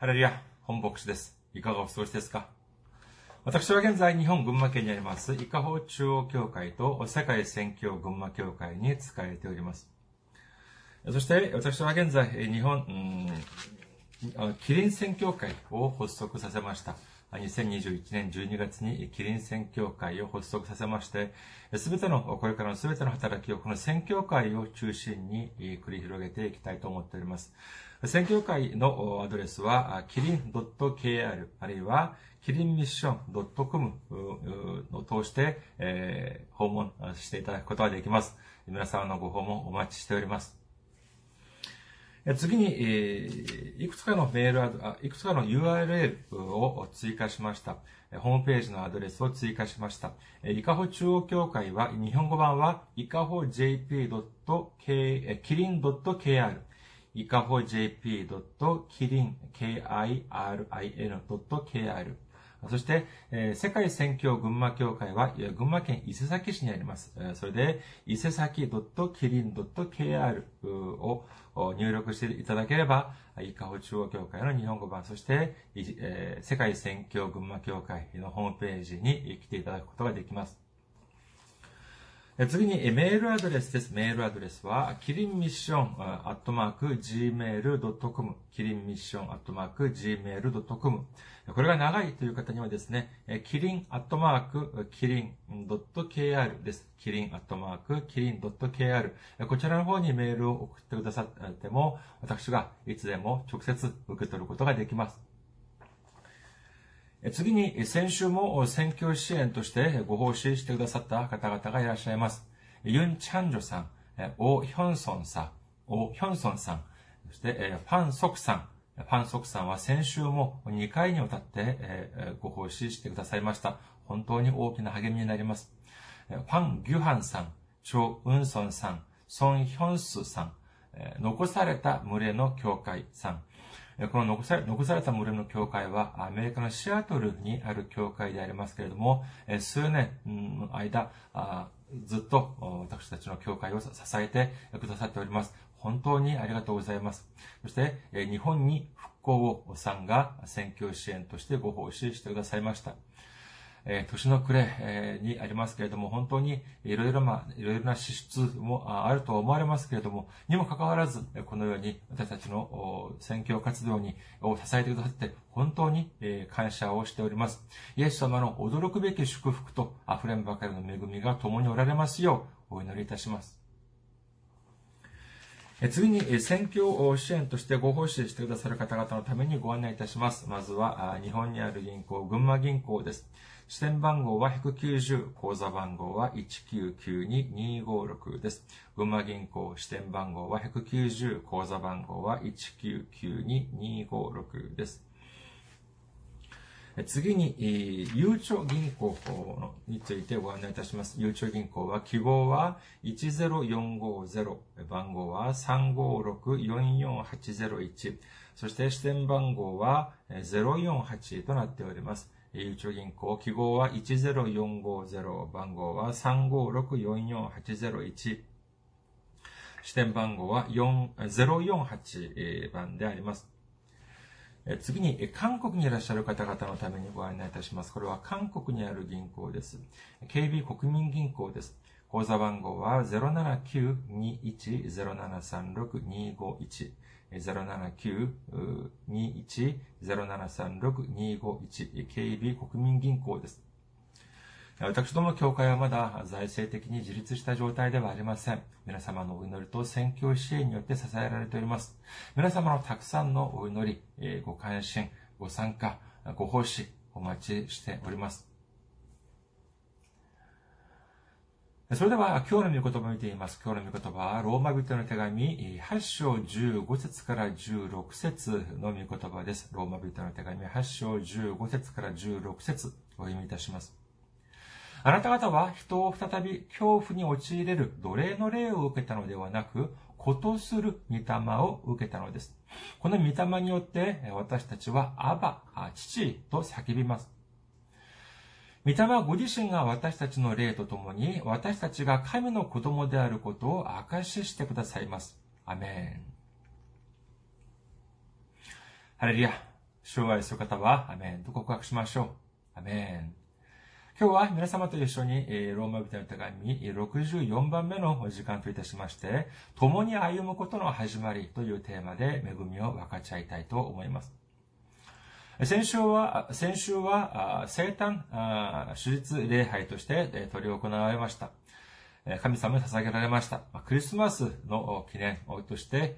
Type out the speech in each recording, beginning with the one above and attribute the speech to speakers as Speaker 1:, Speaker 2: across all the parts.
Speaker 1: ハレルヤ、本牧師です。いかがお過ごしですか？私は現在、日本群馬県にあります、伊香保中央教会と世界宣教群馬教会に使えております。そして、私は現在、日本、うん、キリン宣教会を発足させました。2021年12月にキリン宣教会を発足させまして、すべての、これからのすべての働きをこの宣教会を中心に繰り広げていきたいと思っております。宣教会のアドレスは、キリン .kr、あるいは、キリンミッション .com を通して、えー、訪問していただくことができます。皆様のご訪問お待ちしております。次に、え、いくつかのメールあ、いくつかの URL を追加しました。ホームページのアドレスを追加しました。いかほ中央協会は、日本語版は、いかほ jp.kirin.kr いかほ jp.kirin.kr そして、えー、世界宣教群馬協会は、群馬県伊勢崎市にあります。それで、伊勢崎 .kirin.kr を入力していただければ、伊香保中央協会の日本語版、そして、えー、世界宣教群馬協会のホームページに来ていただくことができます。次に、メールアドレスです。メールアドレスは、キリンミッション、アットマーク、gmail.com、キリンミッション、アットマーク、gmail.com。これが長いという方にはですね、キリン、アットマーク、キリン .kr です。キリン、アットマーク、キリン .kr。こちらの方にメールを送ってくださっても、私がいつでも直接受け取ることができます。次に、先週も選挙支援としてご奉仕してくださった方々がいらっしゃいます。ユン・チャンジョさん、オ・ヒョンソンさん、オ・ヒョンソンさん、そして、ファン・ソクさん、ファン・ソクさんは先週も2回にわたってご奉仕してくださいました。本当に大きな励みになります。ファン・ギュハンさん、チョ・ウンソンさん、ソン・ヒョンスさん、残された群れの教会さん、この残され残された群れの教会はアメリカのシアトルにある教会でありますけれども、数年の間、ずっと私たちの教会を支えてくださっております。本当にありがとうございます。そして、日本に復興をさんが選挙支援としてご奉仕してくださいました。えー、年の暮れ、えー、にありますけれども、本当にいろいろな、いろいろな支出もあると思われますけれども、にもかかわらず、このように私たちの選挙活動にを支えてくださって、本当に、えー、感謝をしております。イエス様の驚くべき祝福と溢れんばかりの恵みが共におられますよう、お祈りいたします。次に、選挙支援としてご奉仕してくださる方々のためにご案内いたします。まずは、日本にある銀行、群馬銀行です。支店番号は190、口座番号は1992256です。群馬銀行支店番号は190、口座番号は1992256です。次に、ゆうちょ銀行についてご案内いたします。ゆうちょ銀行は記号は10450、番号は356-44801、そして支店番号は048となっております。ゆうちょ銀行、記号は10450、番号は356-44801、支店番号は048番であります。次に、韓国にいらっしゃる方々のためにご案内いたします。これは韓国にある銀行です。KB 国民銀行です。口座番号は079-21-0736-251。079-21-0736-251 KB 国民銀行です。私ども教会はまだ財政的に自立した状態ではありません。皆様のお祈りと宣教支援によって支えられております。皆様のたくさんのお祈り、ご関心、ご参加、ご奉仕、お待ちしております。それでは今日の御言葉を見ています。今日の御言葉はローマ人の手紙8章15節から16節の御言葉です。ローマ人の手紙8章15節から16節お読みいたします。あなた方は人を再び恐怖に陥れる奴隷の霊を受けたのではなく、ことする御霊を受けたのです。この御霊によって私たちはアバ、父と叫びます。御霊はご自身が私たちの霊とともに私たちが神の子供であることを証ししてくださいます。アメン。ハレルヤ。主を愛する方は、アメンと告白しましょう。アメン。今日は皆様と一緒に、ローマ人の手紙64番目のお時間といたしまして、共に歩むことの始まりというテーマで恵みを分かち合いたいと思います。先週は、先週は、生誕手術礼拝として取り行われました。神様に捧げられました。クリスマスの記念として、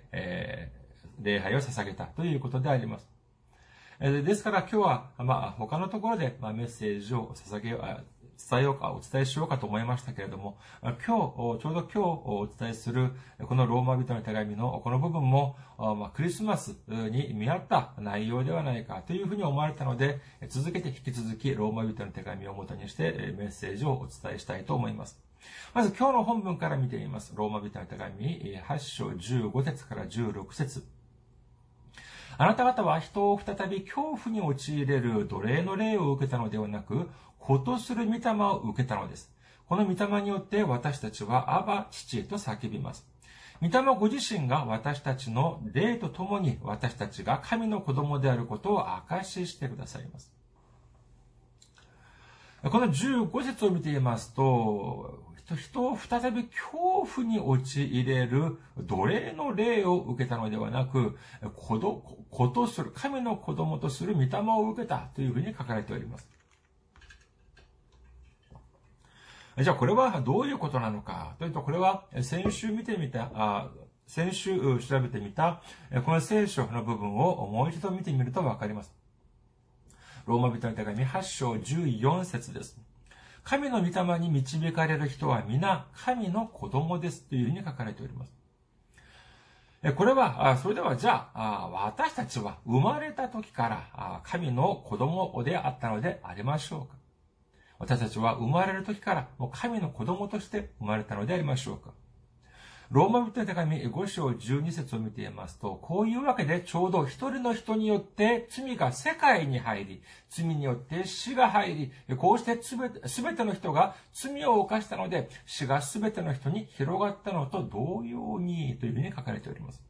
Speaker 1: 礼拝を捧げたということであります。ですから今日は、まあ、他のところで、メッセージを捧げ、伝えようか、お伝えしようかと思いましたけれども、今日、ちょうど今日お伝えする、このローマ人の手紙のこの部分も、クリスマスに見合った内容ではないかというふうに思われたので、続けて引き続きローマ人の手紙をもとにしてメッセージをお伝えしたいと思います。まず今日の本文から見てみます。ローマ人の手紙、8章15節から16節あなた方は人を再び恐怖に陥れる奴隷の霊を受けたのではなく、ことする御霊を受けたのです。この御霊によって私たちはアバ父へと叫びます。御霊ご自身が私たちの霊とともに私たちが神の子供であることを証ししてくださいます。この15節を見ていますと、人を再び恐怖に陥れる奴隷の霊を受けたのではなく、子子とする、神の子供とする御霊を受けたというふうに書かれております。じゃあこれはどういうことなのかというと、これは先週見てみた、あ先週調べてみた、この聖書の部分をもう一度見てみるとわかります。ローマ人の手紙8章14節です。神の御霊に導かれる人は皆神の子供ですというふうに書かれております。これは、それではじゃあ、私たちは生まれた時から神の子供であったのでありましょうか私たちは生まれる時からもう神の子供として生まれたのでありましょうかローマ人の手紙5章12節を見ていますと、こういうわけでちょうど一人の人によって罪が世界に入り、罪によって死が入り、こうしてすべての人が罪を犯したので、死がすべての人に広がったのと同様にというふうに書かれております。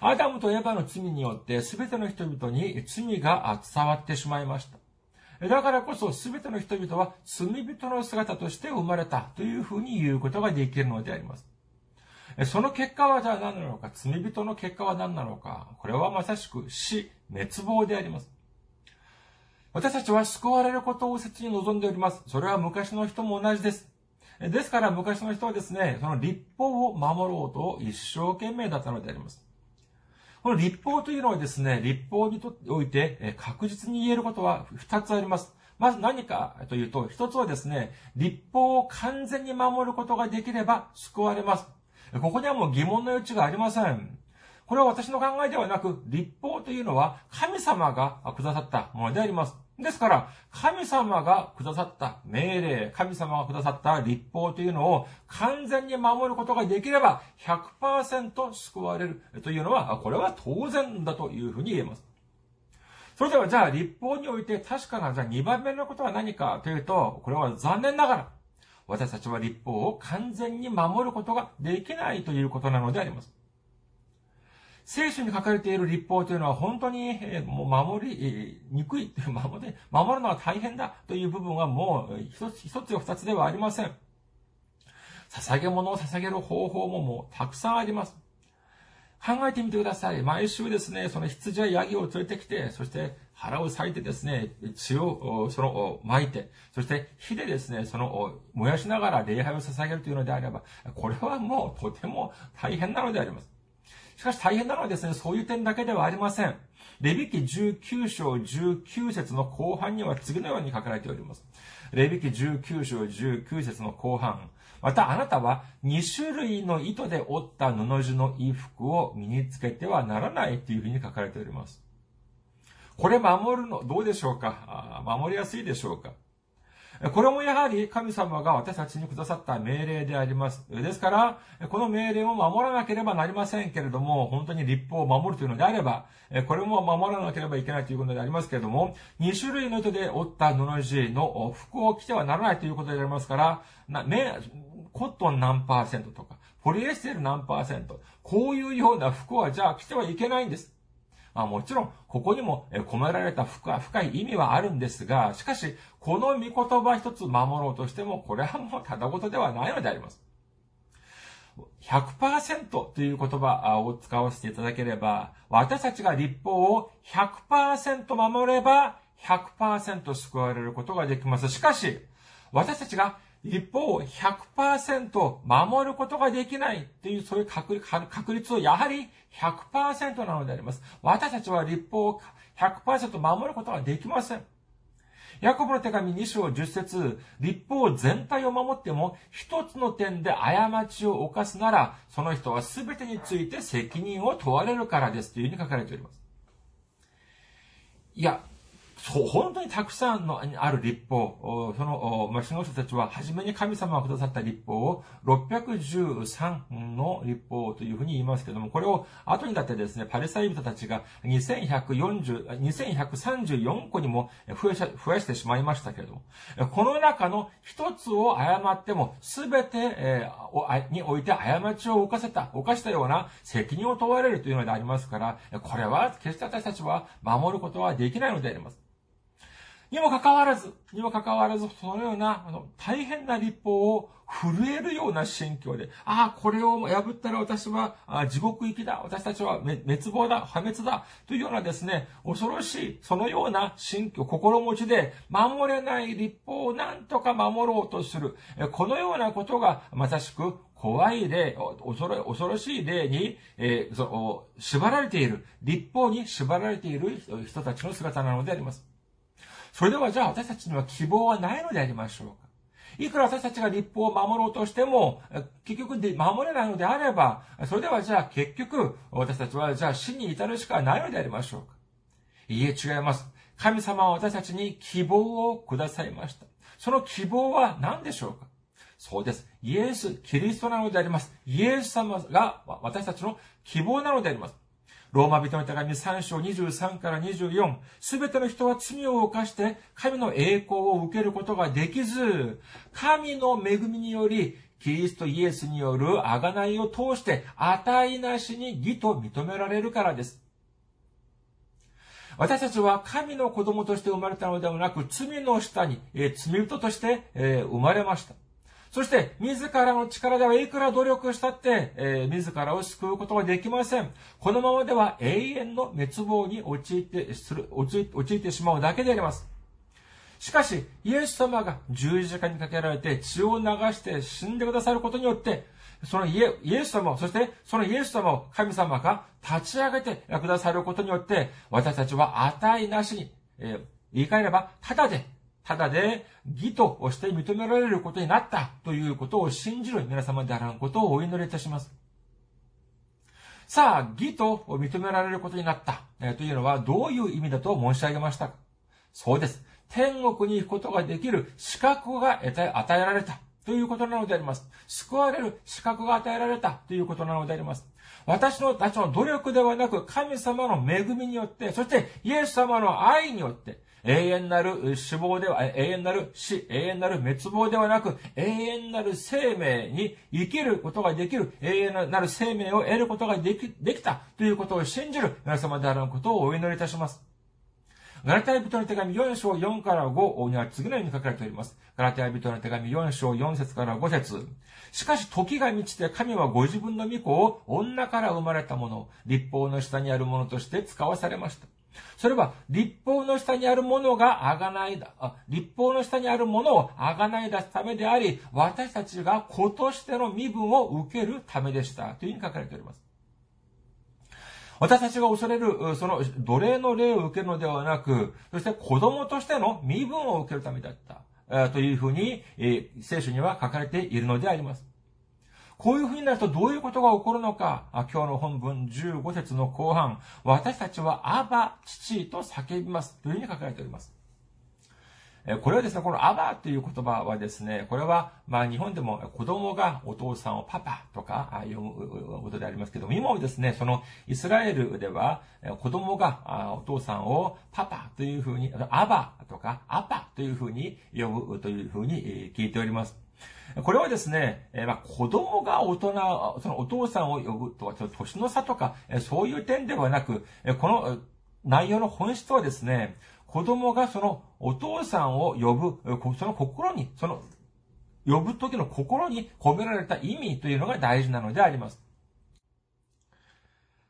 Speaker 1: アダムとエヴァの罪によって全ての人々に罪が伝わってしまいました。だからこそ全ての人々は罪人の姿として生まれたというふうに言うことができるのであります。その結果はじゃあ何なのか、罪人の結果は何なのか、これはまさしく死、滅亡であります。私たちは救われることを切に望んでおります。それは昔の人も同じです。ですから昔の人はですね、その立法を守ろうと一生懸命だったのであります。この立法というのはですね、立法にとっておいて確実に言えることは2つあります。まず何かというと、一つはですね、立法を完全に守ることができれば救われます。ここにはもう疑問の余地がありません。これは私の考えではなく、立法というのは神様がくださったものであります。ですから、神様がくださった命令、神様がくださった立法というのを完全に守ることができれば100%救われるというのは、これは当然だというふうに言えます。それではじゃあ立法において確かなじゃあ2番目のことは何かというと、これは残念ながら、私たちは立法を完全に守ることができないということなのであります。聖書に書かれている立法というのは本当に、えもう守りにくい、守る守るのは大変だという部分はもう一つ、一つや二つではありません。捧げ物を捧げる方法ももうたくさんあります。考えてみてください。毎週ですね、その羊やヤギを連れてきて、そして腹を裂いてですね、血を、その、巻いて、そして火でですね、その、燃やしながら礼拝を捧げるというのであれば、これはもうとても大変なのであります。しかし大変なのはですね、そういう点だけではありません。レビ記19章19節の後半には次のように書かれております。レビ記19章19節の後半。またあなたは2種類の糸で織った布地の衣服を身につけてはならないというふうに書かれております。これ守るの、どうでしょうか？守りやすいでしょうか？これもやはり神様が私たちにくださった命令であります。ですから、この命令を守らなければなりませんけれども、本当に立法を守るというのであれば、これも守らなければいけないということでありますけれども、2種類の糸で織った布地の服を着てはならないということでありますから、なコットン何パーセントとか、ポリエステル何パーセント、こういうような服はじゃあ着てはいけないんです。まあもちろん、ここにも込められた深い意味はあるんですが、しかし、この御言葉一つ守ろうとしても、これはもうただごとではないのであります。100%という言葉を使わせていただければ、私たちが立法を100%守れば、100%救われることができます。しかし、私たちが立法を100%守ることができないっていう、そういう確率をやはり100%なのであります。私たちは立法を100%守ることができません。ヤコブの手紙2章10節立法全体を守っても一つの点で過ちを犯すなら、その人は全てについて責任を問われるからですというふうに書かれております。いや、本当にたくさんのある立法、その、まあ、指導者たちは、初めに神様がくださった立法を、613の立法というふうに言いますけども、これを後にだってですね、パレサイ人たちが2140、2134個にも増やし増やしてしまいましたけれども、この中の一つを誤っても、すべて、えー、において過ちを犯せた、犯したような責任を問われるというのでありますから、これは決して私たちは守ることはできないのであります。にもかかわらず、にもかかわらず、そのような、あの、大変な立法を震えるような心境で、ああ、これを破ったら私はあ地獄行きだ、私たちは滅亡だ、破滅だ、というようなですね、恐ろしい、そのような心境、心持ちで、守れない立法を何とか守ろうとする、このようなことが、まさしく、怖い例、恐ろ恐ろしい例に、えー、そ縛られている、立法に縛られている人たちの姿なのであります。それではじゃあ私たちには希望はないのでありましょうかいくら私たちが立法を守ろうとしても、結局で守れないのであれば、それではじゃあ結局、私たちはじゃあ死に至るしかないのでありましょうかいいえ、違います。神様は私たちに希望をくださいました。その希望は何でしょうかそうです。イエス、キリストなのであります。イエス様が私たちの希望なのであります。ローマ人の手紙3章23から24、すべての人は罪を犯して神の栄光を受けることができず、神の恵みにより、キリストイエスによる贖いを通して、値なしに義と認められるからです。私たちは神の子供として生まれたのではなく、罪の下に、え、罪人として、え、生まれました。そして、自らの力ではいくら努力したって、えー、自らを救うことはできません。このままでは永遠の滅亡に陥って、する、陥ってしまうだけであります。しかし、イエス様が十字架にかけられて血を流して死んでくださることによって、そのイエス様、そしてそのイエス様を神様が立ち上げてくださることによって、私たちは値なしに、えー、言い換えれば、ただでただで義として認められることになったということを信じる皆様であらんことをお祈りいたします。さあ、義と認められることになった、えというのはどういう意味だと申し上げましたか？そうです。天国に行くことができる資格が与えられたということなのであります。救われる資格が与えられたということなのであります。私のたちの努力ではなく神様の恵みによって、そしてイエス様の愛によって、永遠なる死亡では、永遠なる死、永遠なる滅亡ではなく、永遠なる生命に生きることができる、永遠なる生命を得ることができ、できたということを信じる皆様であることをお祈りいたします。ガラテヤ人の手紙4章4から5には次のように書かれております。ガラテヤ人の手紙4章4節から5節しかし時が満ちて神はご自分の御子を女から生まれたもの、立法の下にあるものとして使わされました。それは、立法の下にあるものがあがないだ、立法の下にあるものをあがない出すためであり、私たちが子としての身分を受けるためでした。というふうに書かれております。私たちが恐れる、その奴隷の霊を受けるのではなく、そして子供としての身分を受けるためだった。というふうに、聖書には書かれているのであります。こういう風になるとどういうことが起こるのか、今日の本文15節の後半、私たちはアバ、父と叫びます。というふうに書かれております。これはですね、このアバという言葉はですね、これは、まあ日本でも子供がお父さんをパパとか読むことでありますけども、今もですね、そのイスラエルでは子供がお父さんをパパというふうに、アバとかアパというふうに呼ぶというふうに聞いております。これはですね、えー、まあ、子供が大人、そのお父さんを呼ぶとか、年の差とか、えー、そういう点ではなく、えー、この内容の本質はですね、子供がそのお父さんを呼ぶ、その心に、その呼ぶ時の心に込められた意味というのが大事なのであります。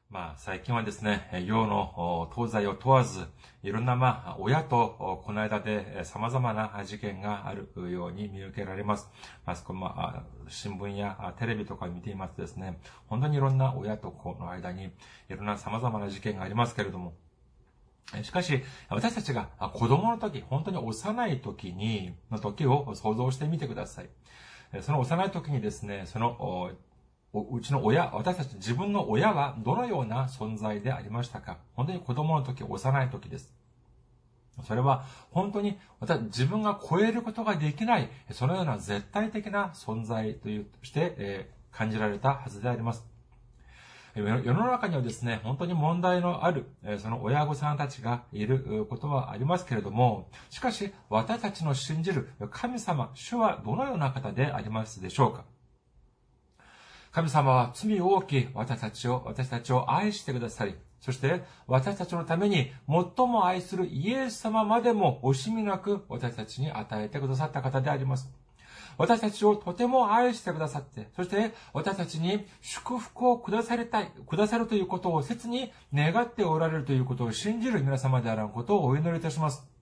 Speaker 1: まあ、最近はですね、世の東西を問わず、いろんな、まあ、親とこの間で様々な事件があるように見受けられます。まあ、そこ、まあ、新聞やテレビとか見ていますとですね、本当にいろんな親と子の間に、いろんな様々な事件がありますけれども、しかし、私たちが子供の時、本当に幼い時に、の時を想像してみてください。その幼い時にですね、その、うちの親、私たち自分の親はどのような存在でありましたか？本当に子供の時、幼い時です。それは本当に自分が超えることができない、そのような絶対的な存在というして、え感じられたはずであります。世の中にはですね、本当に問題のある、その親御さんたちがいることはありますけれども、しかし、私たちの信じる神様、主はどのような方でありますでしょうか？神様は罪多き私たちを、私たちを愛してくださり、そして私たちのために最も愛するイエス様までも惜しみなく私たちに与えてくださった方であります。私たちをとても愛してくださって、そして私たちに祝福をくださりたい、くださるということを切に願っておられるということを信じる皆様であることをお祈りいたします。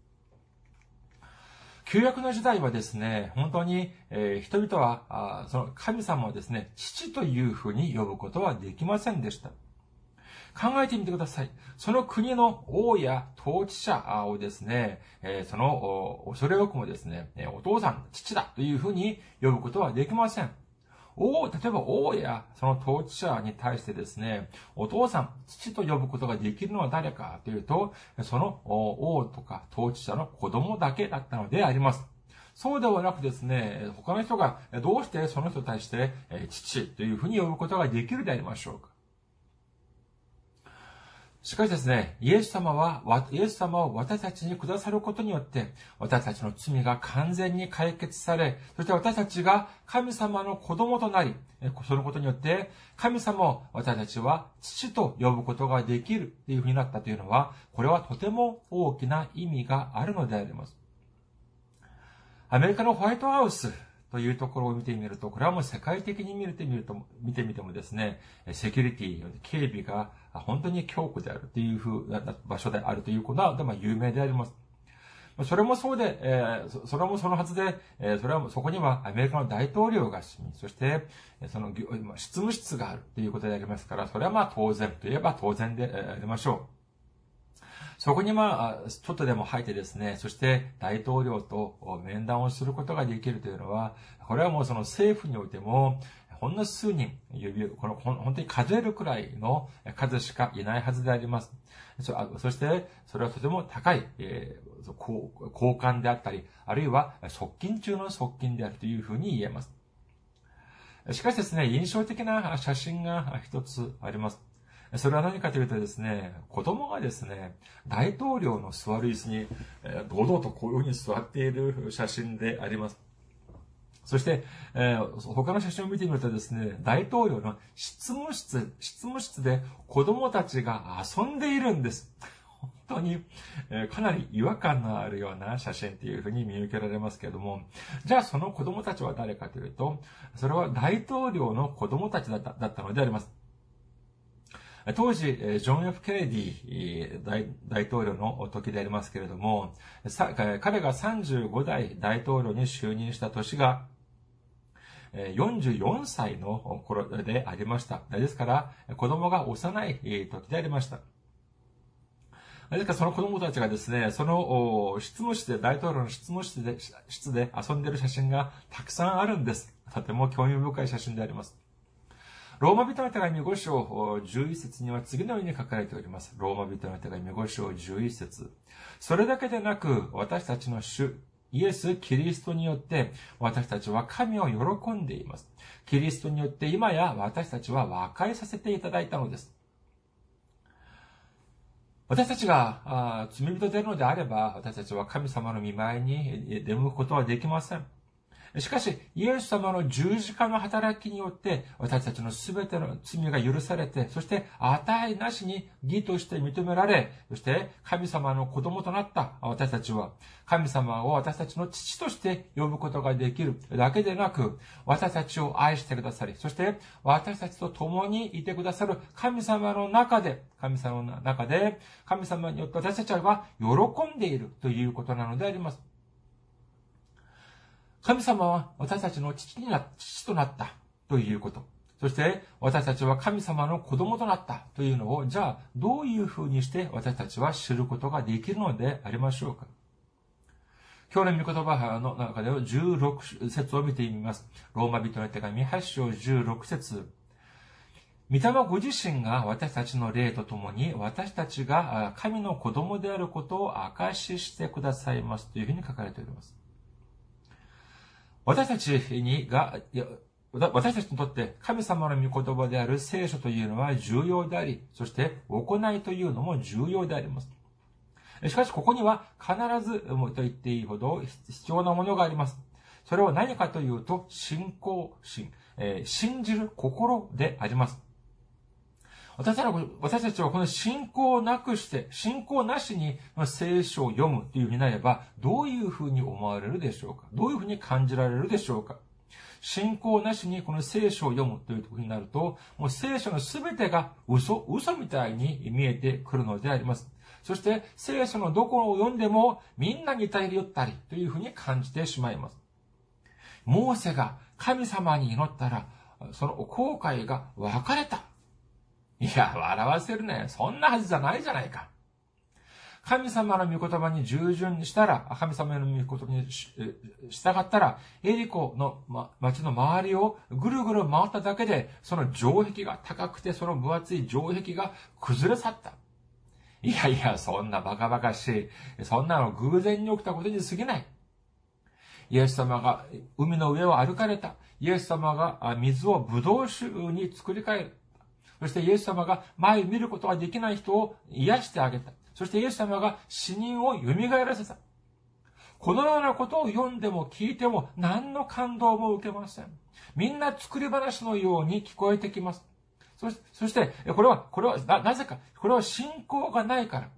Speaker 1: 旧約の時代はですね、本当に、え、人々はあ、その神様をですね、父というふうに呼ぶことはできませんでした。考えてみてください。その国の王や統治者をですね、え、その、恐れ多くもですね、お父さん、父だというふうに呼ぶことはできません。王、例えば王やその統治者に対してですね、お父さん、父と呼ぶことができるのは誰かというと、その王とか統治者の子供だけだったのであります。そうではなくですね、他の人がどうしてその人に対して父というふうに呼ぶことができるでありましょうか。しかしですね、イエス様は、イエス様を私たちにくださることによって、私たちの罪が完全に解決され、そして私たちが神様の子供となり、そのことによって、神様を私たちは父と呼ぶことができるというふうになったというのは、これはとても大きな意味があるのであります。アメリカのホワイトハウスというところを見てみると、これはもう世界的に見てみると、見てみてもですね、セキュリティ、警備が本当に強固であるというふうな場所であるということは、まあ、有名であります。それもそうで、えー、それもそのはずで、えー、それはそこにはアメリカの大統領が住み、そして、その、執務室があるということでありますから、それはまあ当然といえば当然でありましょう。そこにまあ、ちょっとでも入ってですね、そして大統領と面談をすることができるというのは、これはもうその政府においても、ほんの数人、指この、本当に数えるくらいの数しかいないはずであります。そして、それはとても高い、えー、交換であったり、あるいは側近中の側近であるというふうに言えます。しかしですね、印象的な写真が一つあります。それは何かというとですね、子供がですね、大統領の座る椅子に、え堂々とこういうふうに座っている写真であります。そして、えー、他の写真を見てみるとですね、大統領の執務室、執務室で子供たちが遊んでいるんです。本当に、え、かなり違和感のあるような写真っていうふうに見受けられますけれども、じゃあその子供たちは誰かというと、それは大統領の子供たちだっただったのであります。当時、ジョン・ F・ ケネディ大統領の時でありますけれども、彼が35代大統領に就任した年が44歳の頃でありました。ですから、子供が幼い時でありました。ですからその子供たちがですね、その執務室で、大統領の執務室で、室で遊んでいる写真がたくさんあるんです。とても興味深い写真であります。ローマ人の手紙5章11節には次のように書かれております。ローマ人の手紙5章11節それだけでなく、私たちの主、イエス・キリストによって私たちは神を喜んでいます。キリストによって今や私たちは和解させていただいたのです。私たちが罪人であるのであれば、私たちは神様の見舞いに出向くことはできません。しかし、イエス様の十字架の働きによって、私たちの全ての罪が許されて、そして値なしに義として認められ、そして神様の子供となった私たちは、神様を私たちの父として呼ぶことができるだけでなく、私たちを愛してくださり、そして私たちと共にいてくださる神様の中で、神様の中で、神様によって私たちは喜んでいるということなのであります。神様は私たちの父にな、父となったということ。そして私たちは神様の子供となったというのを、じゃあどういうふうにして私たちは知ることができるのでありましょうか今日の御言葉の中では16節を見てみます。ローマ人の手紙8章16節御霊ご自身が私たちの霊とともに私たちが神の子供であることを証ししてくださいますというふうに書かれております。私たちにが、私たちにとって神様の御言葉である聖書というのは重要であり、そして行いというのも重要であります。しかし、ここには必ずと言っていいほど必要なものがあります。それは何かというと、信仰心、えー、信じる心であります。私たちはこの信仰をなくして、信仰なしに聖書を読むというふうになれば、どういうふうに思われるでしょうか？どういうふうに感じられるでしょうか？信仰なしにこの聖書を読むというふうになると、もう聖書の全てが嘘、嘘みたいに見えてくるのであります。そして聖書のどこを読んでもみんな似たり寄ったりというふうに感じてしまいます。モーセが神様に祈ったら、その後悔が分かれた。いや、笑わせるね。そんなはずじゃないじゃないか。神様の御言葉に従順にしたら、神様の御言葉に従ったら、エリコの町の周りをぐるぐる回っただけで、その城壁が高くて、その分厚い城壁が崩れ去った。いやいや、そんなバカバカしい、そんなの偶然に起きたことに過ぎない。イエス様が海の上を歩かれた。イエス様が水をブドウ酒に作り変える。そしてイエス様が前見ることができない人を癒してあげた。そしてイエス様が死人を蘇らせた。このようなことを読んでも聞いても何の感動も受けません。みんな作り話のように聞こえてきます。そして、これは、これはな、なぜか、これは信仰がないから。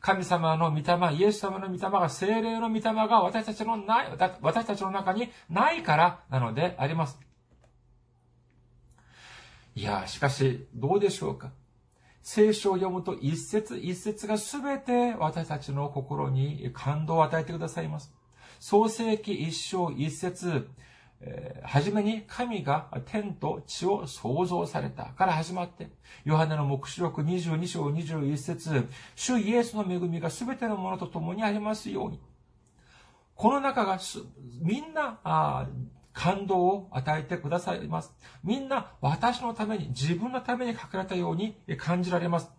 Speaker 1: 神様の御霊、イエス様の御霊が、精霊の御霊が私たちのない、私たちの中にないからなのであります。いや、しかし、どうでしょうか？聖書を読むと一節一節がすべて私たちの心に感動を与えてくださいます。創世記一章一節、えー、はじめに神が天と地を創造されたから始まって、ヨハネの目視録22章21節主イエスの恵みがすべてのものと共にありますように。この中がみんな感動を与えてくださいます。みんな私のために、自分のために書かれたように感じられます。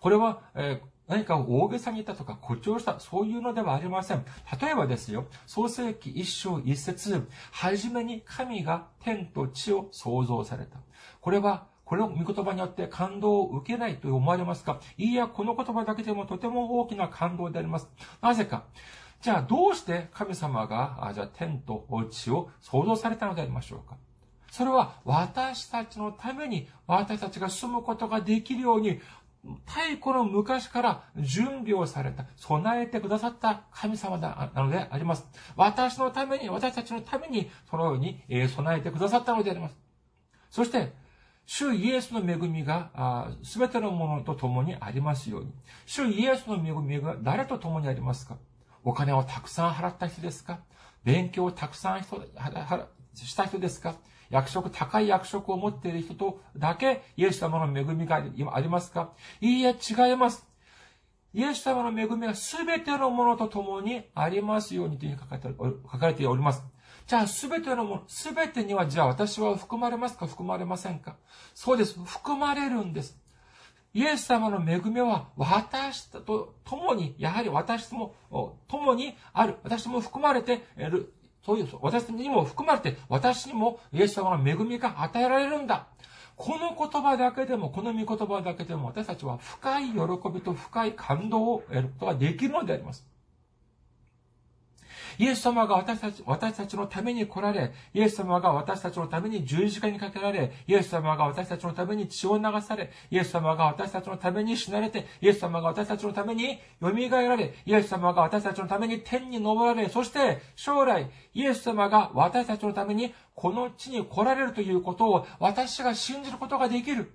Speaker 1: これは、えー何かを大げさに言ったとか誇張した、そういうのではありません。例えばですよ、創世記一章一節、はじめに神が天と地を創造された。これは、これを見言葉によって感動を受けないと思われますか？いや、この言葉だけでもとても大きな感動であります。なぜか、じゃあどうして神様が、じゃあ天と地を創造されたのでありましょうか？それは私たちのために私たちが住むことができるように太古の昔から準備をされた、備えてくださった神様なのであります。私のために、私たちのために、そのように備えてくださったのであります。そして、主イエスの恵みが、すべてのものと共にありますように。主イエスの恵みが誰と共にありますか？お金をたくさん払った人ですか？勉強をたくさん人した人ですか？役職、高い役職を持っている人とだけイエス様の恵みがありますか？いいえ、違います。イエス様の恵みが全てのものと共にありますようにというふうに書かれております。じゃあ、すべてのもの、すべてには、じゃあ私は含まれますか？含まれませんか？そうです。含まれるんです。イエス様の恵みは私と共に、やはり私も共にある。私も含まれている。そういう、私にも含まれて、私にもイエス様の恵みが与えられるんだ。この言葉だけでも、この御言葉だけでも、私たちは深い喜びと深い感動を得ることができるのであります。イエス様が私たち、私たちのために来られ、イエス様が私たちのために十字架にかけられ、イエス様が私たちのために血を流され、イエス様が私たちのために死なれて、イエス様が私たちのために蘇られ、イエス様が私たちのために天に昇られ、そして将来、イエス様が私たちのためにこの地に来られるということを私が信じることができる。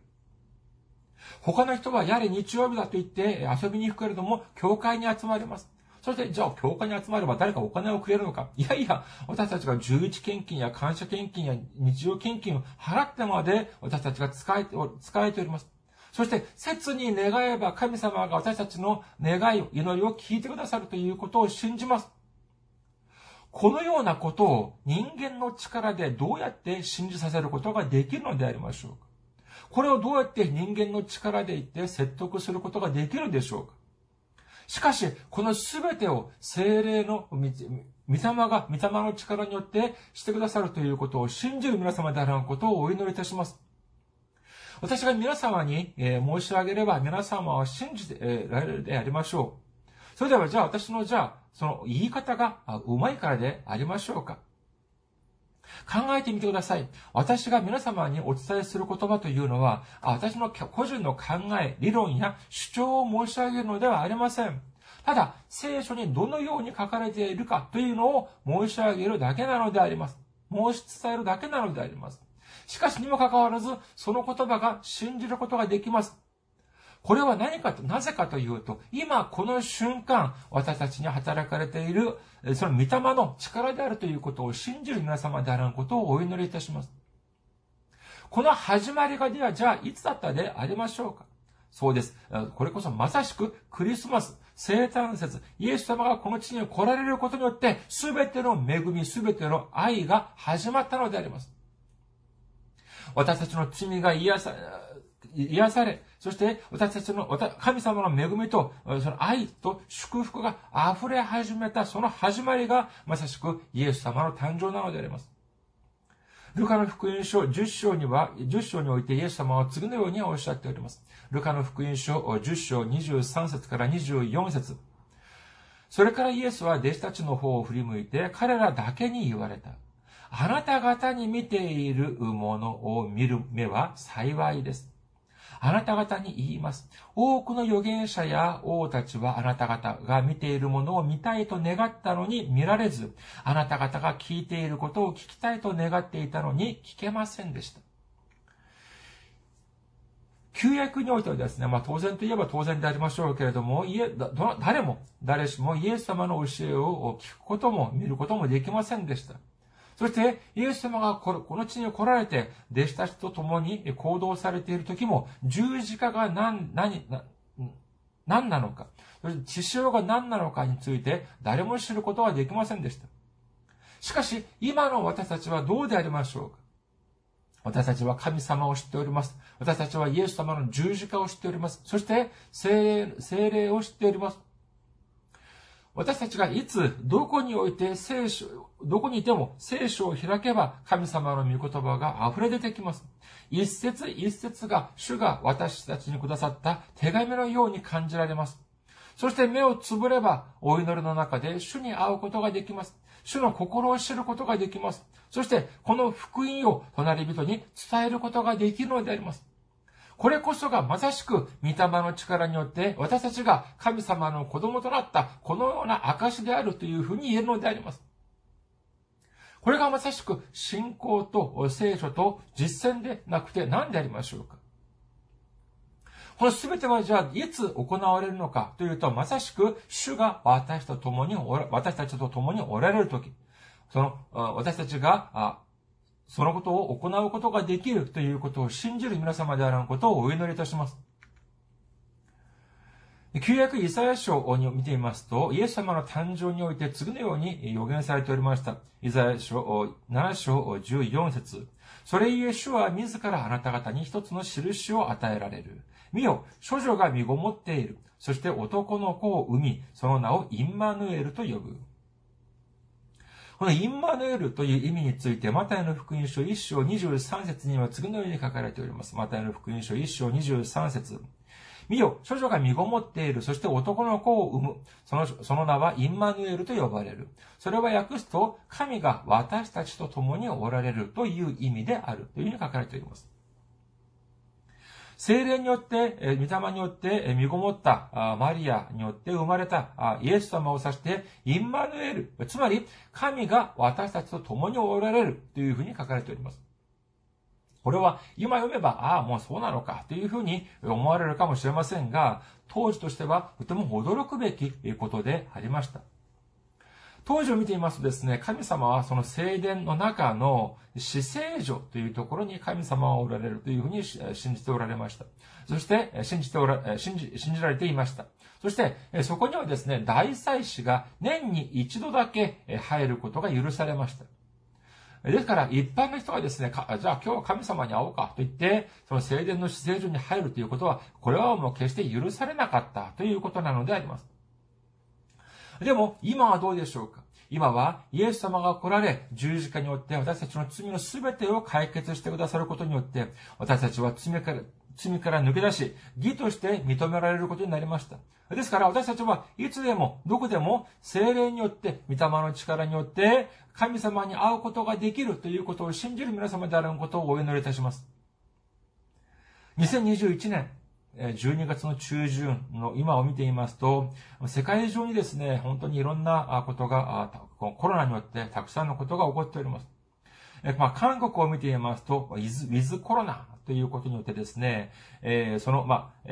Speaker 1: 他の人はやれ日曜日だと言って遊びに行くけれども、教会に集まります。そして、じゃあ、教会に集まれば誰かお金をくれるのかいやいや、私たちが11献金や感謝献金や日常献金を払ってまで、私たちが使えて、使えております。そして、切に願えば神様が私たちの願いを、祈りを聞いてくださるということを信じます。このようなことを人間の力でどうやって信じさせることができるのでありましょうかこれをどうやって人間の力で言って説得することができるでしょうかしかし、このすべてを精霊の御霊が、御霊の力によってしてくださるということを信じる皆様であることをお祈りいたします。私が皆様に、え申し上げれば皆様は信じてられるでありましょう。それではじゃあ私のじゃあ、その言い方がうまいからでありましょうか考えてみてください。私が皆様にお伝えする言葉というのは、私の個人の考え、理論や主張を申し上げるのではありません。ただ、聖書にどのように書かれているかというのを申し上げるだけなのであります。申し伝えるだけなのであります。しかしにもかかわらず、その言葉が信じることができます。これは何かと、なぜかというと、今この瞬間、私たちに働かれている、その御霊の力であるということを信じる皆様であることをお祈りいたします。この始まりがでは、じゃあいつだったでありましょうかそうです。これこそまさしくクリスマス、生誕節、イエス様がこの地に来られることによって、すべての恵み、すべての愛が始まったのであります。私たちの罪が癒さ、癒され、そして私たちの神様の恵みと、その愛と祝福が溢れ始めた、その始まりがまさしくイエス様の誕生なのであります。ルカの福音書10章には、10章においてイエス様は次のようにおっしゃっております。ルカの福音書10章23節から24節それからイエスは弟子たちの方を振り向いて彼らだけに言われた。あなた方に見ているものを見る目は幸いです。あなた方に言います。多くの預言者や王たちはあなた方が見ているものを見たいと願ったのに見られず、あなた方が聞いていることを聞きたいと願っていたのに聞けませんでした。旧約においてはですね、まあ当然といえば当然でありましょうけれども、誰も、誰しもイエス様の教えを聞くことも見ることもできませんでした。そして、イエス様がこの地に来られて、弟子たちと共に行動されている時も、十字架が何、何、何なのか、そして血潮が何なのかについて、誰も知ることはできませんでした。しかし、今の私たちはどうでありましょうか私たちは神様を知っております。私たちはイエス様の十字架を知っております。そして、精霊精霊を知っております。私たちがいつ、どこにおいて聖書、どこにいても聖書を開けば神様の御言葉が溢れ出てきます。一節一節が主が私たちにくださった手紙のように感じられます。そして目をつぶればお祈りの中で主に会うことができます。主の心を知ることができます。そしてこの福音を隣人に伝えることができるのであります。これこそがまさしく御霊の力によって私たちが神様の子供となったこのような証であるというふうに言えるのであります。これがまさしく信仰と聖書と実践でなくて何でありましょうかこの全てはじゃあいつ行われるのかというと、まさしく主が私と共に、私たちと共におられるとき、その、私たちがそのことを行うことができるということを信じる皆様であることをお祈りいたします。旧約イザヤ書を見てみますと、イエス様の誕生において次のように予言されておりました。イザヤ書7章14節それゆえ主は自らあなた方に一つの印を与えられる。見よ、処女が身ごもっている。そして男の子を産み、その名をインマヌエルと呼ぶ。このインマヌエルという意味について、マタイの福音書1章23節には次のように書かれております。マタイの福音書1章23節見よ、処女が身ごもっている。そして男の子を産む。その、その名はインマヌエルと呼ばれる。それは訳すと、神が私たちと共におられるという意味である。というふうに書かれております。精霊によって、え御霊によって、え身ごもったマリアによって生まれたイエス様を指して、インマヌエル、つまり、神が私たちと共におられるというふうに書かれております。これは今読めば、ああ、もうそうなのかというふうに思われるかもしれませんが、当時としてはとても驚くべきことでありました。当時を見ていますとですね、神様はその聖殿の中の死聖所というところに神様はおられるというふうに信じておられました。そして、信じておら、信じ、信じられていました。そして、そこにはですね、大祭司が年に一度だけ入ることが許されました。ですから、一般の人がですね、じゃあ今日は神様に会おうかと言って、その聖殿の死聖所に入るということは、これはもう決して許されなかったということなのであります。でも、今はどうでしょうか？今は、イエス様が来られ、十字架によって私たちの罪の全てを解決してくださることによって、私たちは罪から、罪から抜け出し、義として認められることになりました。ですから私たちはいつでも、どこでも、精霊によって、御霊の力によって、神様に会うことができるということを信じる皆様であることをお祈りいたします。2021年、12月の中旬の今を見ていますと、世界中にですね、本当にいろんなことが、コロナによってたくさんのことが起こっております。まあ、韓国を見ていますと、ウィズコロナということによってですね、その、まあ、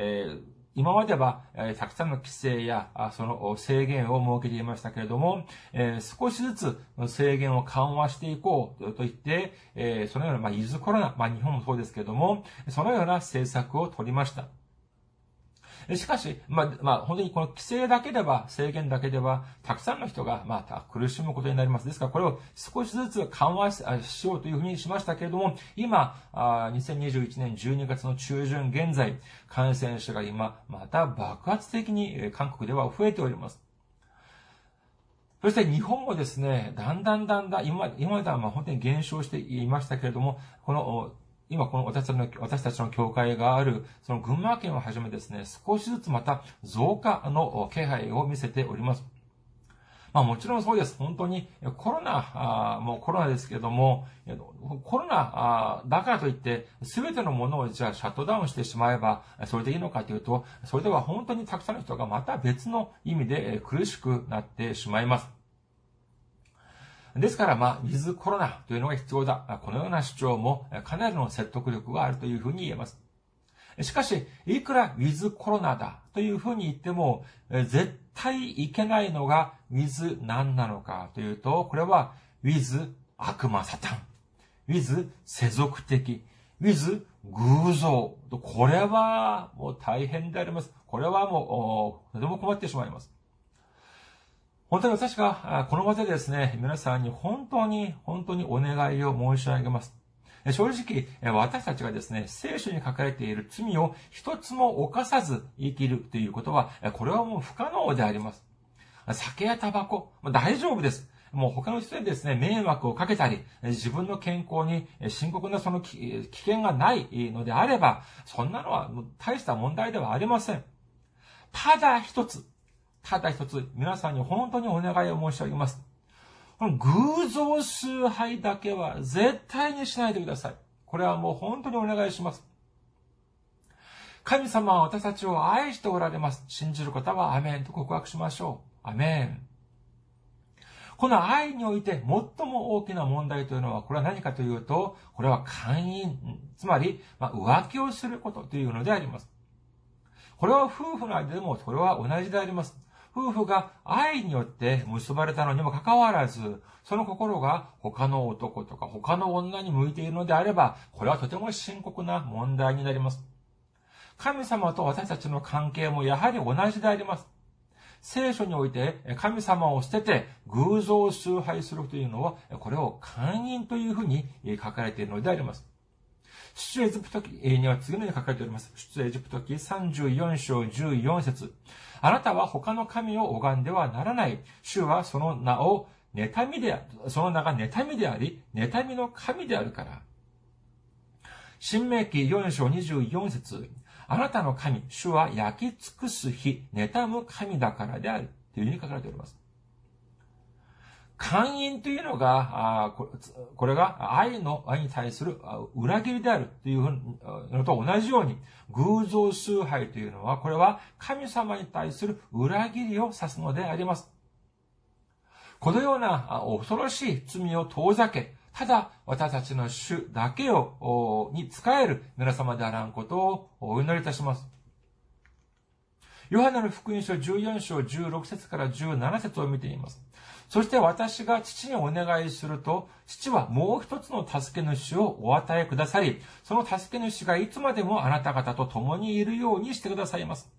Speaker 1: 今までは、えたくさんの規制や、その制限を設けていましたけれども、え少しずつ制限を緩和していこうと言って、えそのような、まあ、ウィズコロナ、まあ、日本もそうですけれども、そのような政策を取りました。しかし、まあ、まあ、本当にこの規制だけでは、制限だけでは、たくさんの人が、また苦しむことになります。ですから、これを少しずつ緩和しようというふうにしましたけれども、今、あ2021年12月の中旬現在、感染者が今、また爆発的に韓国では増えております。そして日本もですね、だんだんだんだん、今、今まではまあ本当に減少していましたけれども、この今この私たちの、私たちの教会がある、その群馬県をはじめですね、少しずつまた増加の気配を見せております。まあもちろんそうです。本当にコロナ、あもうコロナですけども、コロナだからといって、すべてのものをじゃあシャットダウンしてしまえば、それでいいのかというと、それでは本当にたくさんの人がまた別の意味で苦しくなってしまいます。ですから、まあ、ウィズコロナというのが必要だ。このような主張もかなりの説得力があるというふうに言えます。しかし、いくらウィズコロナだというふうに言っても、絶対いけないのがウィズ何なのかというと、これはウィズ悪魔サタン、ウィズ世俗的、ウィズ偶像。これはもう大変であります。これはもう、とても困ってしまいます。本当に私がこの場でですね、皆さんに本当に、本当にお願いを申し上げます。正直、私たちがですね、聖書に書かれている罪を一つも犯さず生きるということは、これはもう不可能であります。酒やタバコ、大丈夫です。もう他の人にですね、迷惑をかけたり、自分の健康に深刻なその危険がないのであれば、そんなのは大した問題ではありません。ただ一つ、ただ一つ、皆さんに本当にお願いを申し上げます。この偶像崇拝だけは絶対にしないでください。これはもう本当にお願いします。神様は私たちを愛しておられます。信じる方はアメンと告白しましょう。アメン。この愛において最も大きな問題というのは、これは何かというと、これは寛因、つまり、ま浮気をすることというのであります。これは夫婦の間でも、それは同じであります。夫婦が愛によって結ばれたのにもかかわらず、その心が他の男とか他の女に向いているのであれば、これはとても深刻な問題になります。神様と私たちの関係もやはり同じであります。聖書において神様を捨てて偶像を崇拝するというのは、これを寛因というふうに書かれているのであります。出エジプト記には次のように書かれております。出エジプト記34章14節あなたは他の神を拝んではならない。主はその名を妬みで、その名が妬みであり、妬みの神であるから。新明記4章24節あなたの神、主は焼き尽くす日、妬む神だからである。というふうに書かれております。寛因というのが、これが愛の愛に対する裏切りであるというのと同じように、偶像崇拝というのは、これは神様に対する裏切りを指すのであります。このような恐ろしい罪を遠ざけ、ただ私たちの主だけを、に仕える皆様であらんことをお祈りいたします。ヨハネの福音書14章16節から17節を見ています。そして私が父にお願いすると、父はもう一つの助け主をお与えくださり、その助け主がいつまでもあなた方と共にいるようにしてくださいます。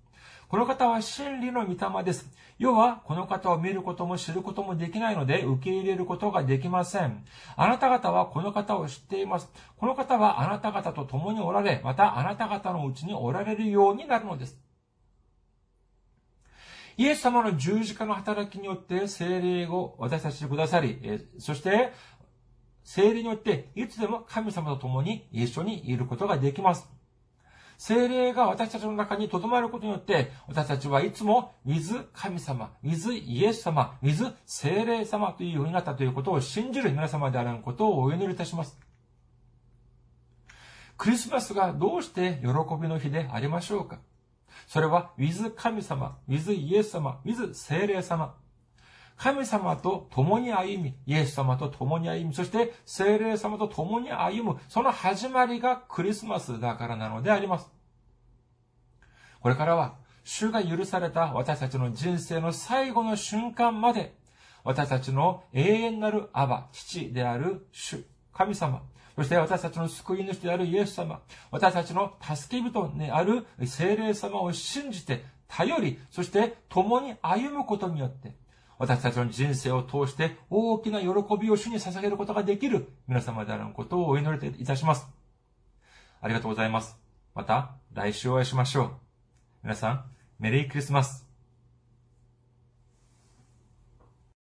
Speaker 1: この方は真理の御霊です。要は、この方を見ることも知ることもできないので、受け入れることができません。あなた方はこの方を知っています。この方はあなた方と共におられ、またあなた方のうちにおられるようになるのです。イエス様の十字架の働きによって精霊を私たちにくださり、そして精霊によっていつでも神様と共に一緒にいることができます。精霊が私たちの中に留まることによって、私たちはいつも、水神様、水イエス様、水精霊様というようになったということを信じる皆様であることをお祈りいたします。クリスマスがどうして喜びの日でありましょうか？それは、with 神様、with イエス様、with 聖霊様。神様と共に歩み、イエス様と共に歩み、そして聖霊様と共に歩む、その始まりがクリスマスだからなのであります。これからは、主が許された私たちの人生の最後の瞬間まで、私たちの永遠なるアバ、父である主、神様、そして私たちの救い主であるイエス様、私たちの助け人である精霊様を信じて、頼り、そして共に歩むことによって、私たちの人生を通して大きな喜びを主に捧げることができる皆様であることをお祈りいたします。ありがとうございます。また来週お会いしましょう。皆さん、メリークリスマス。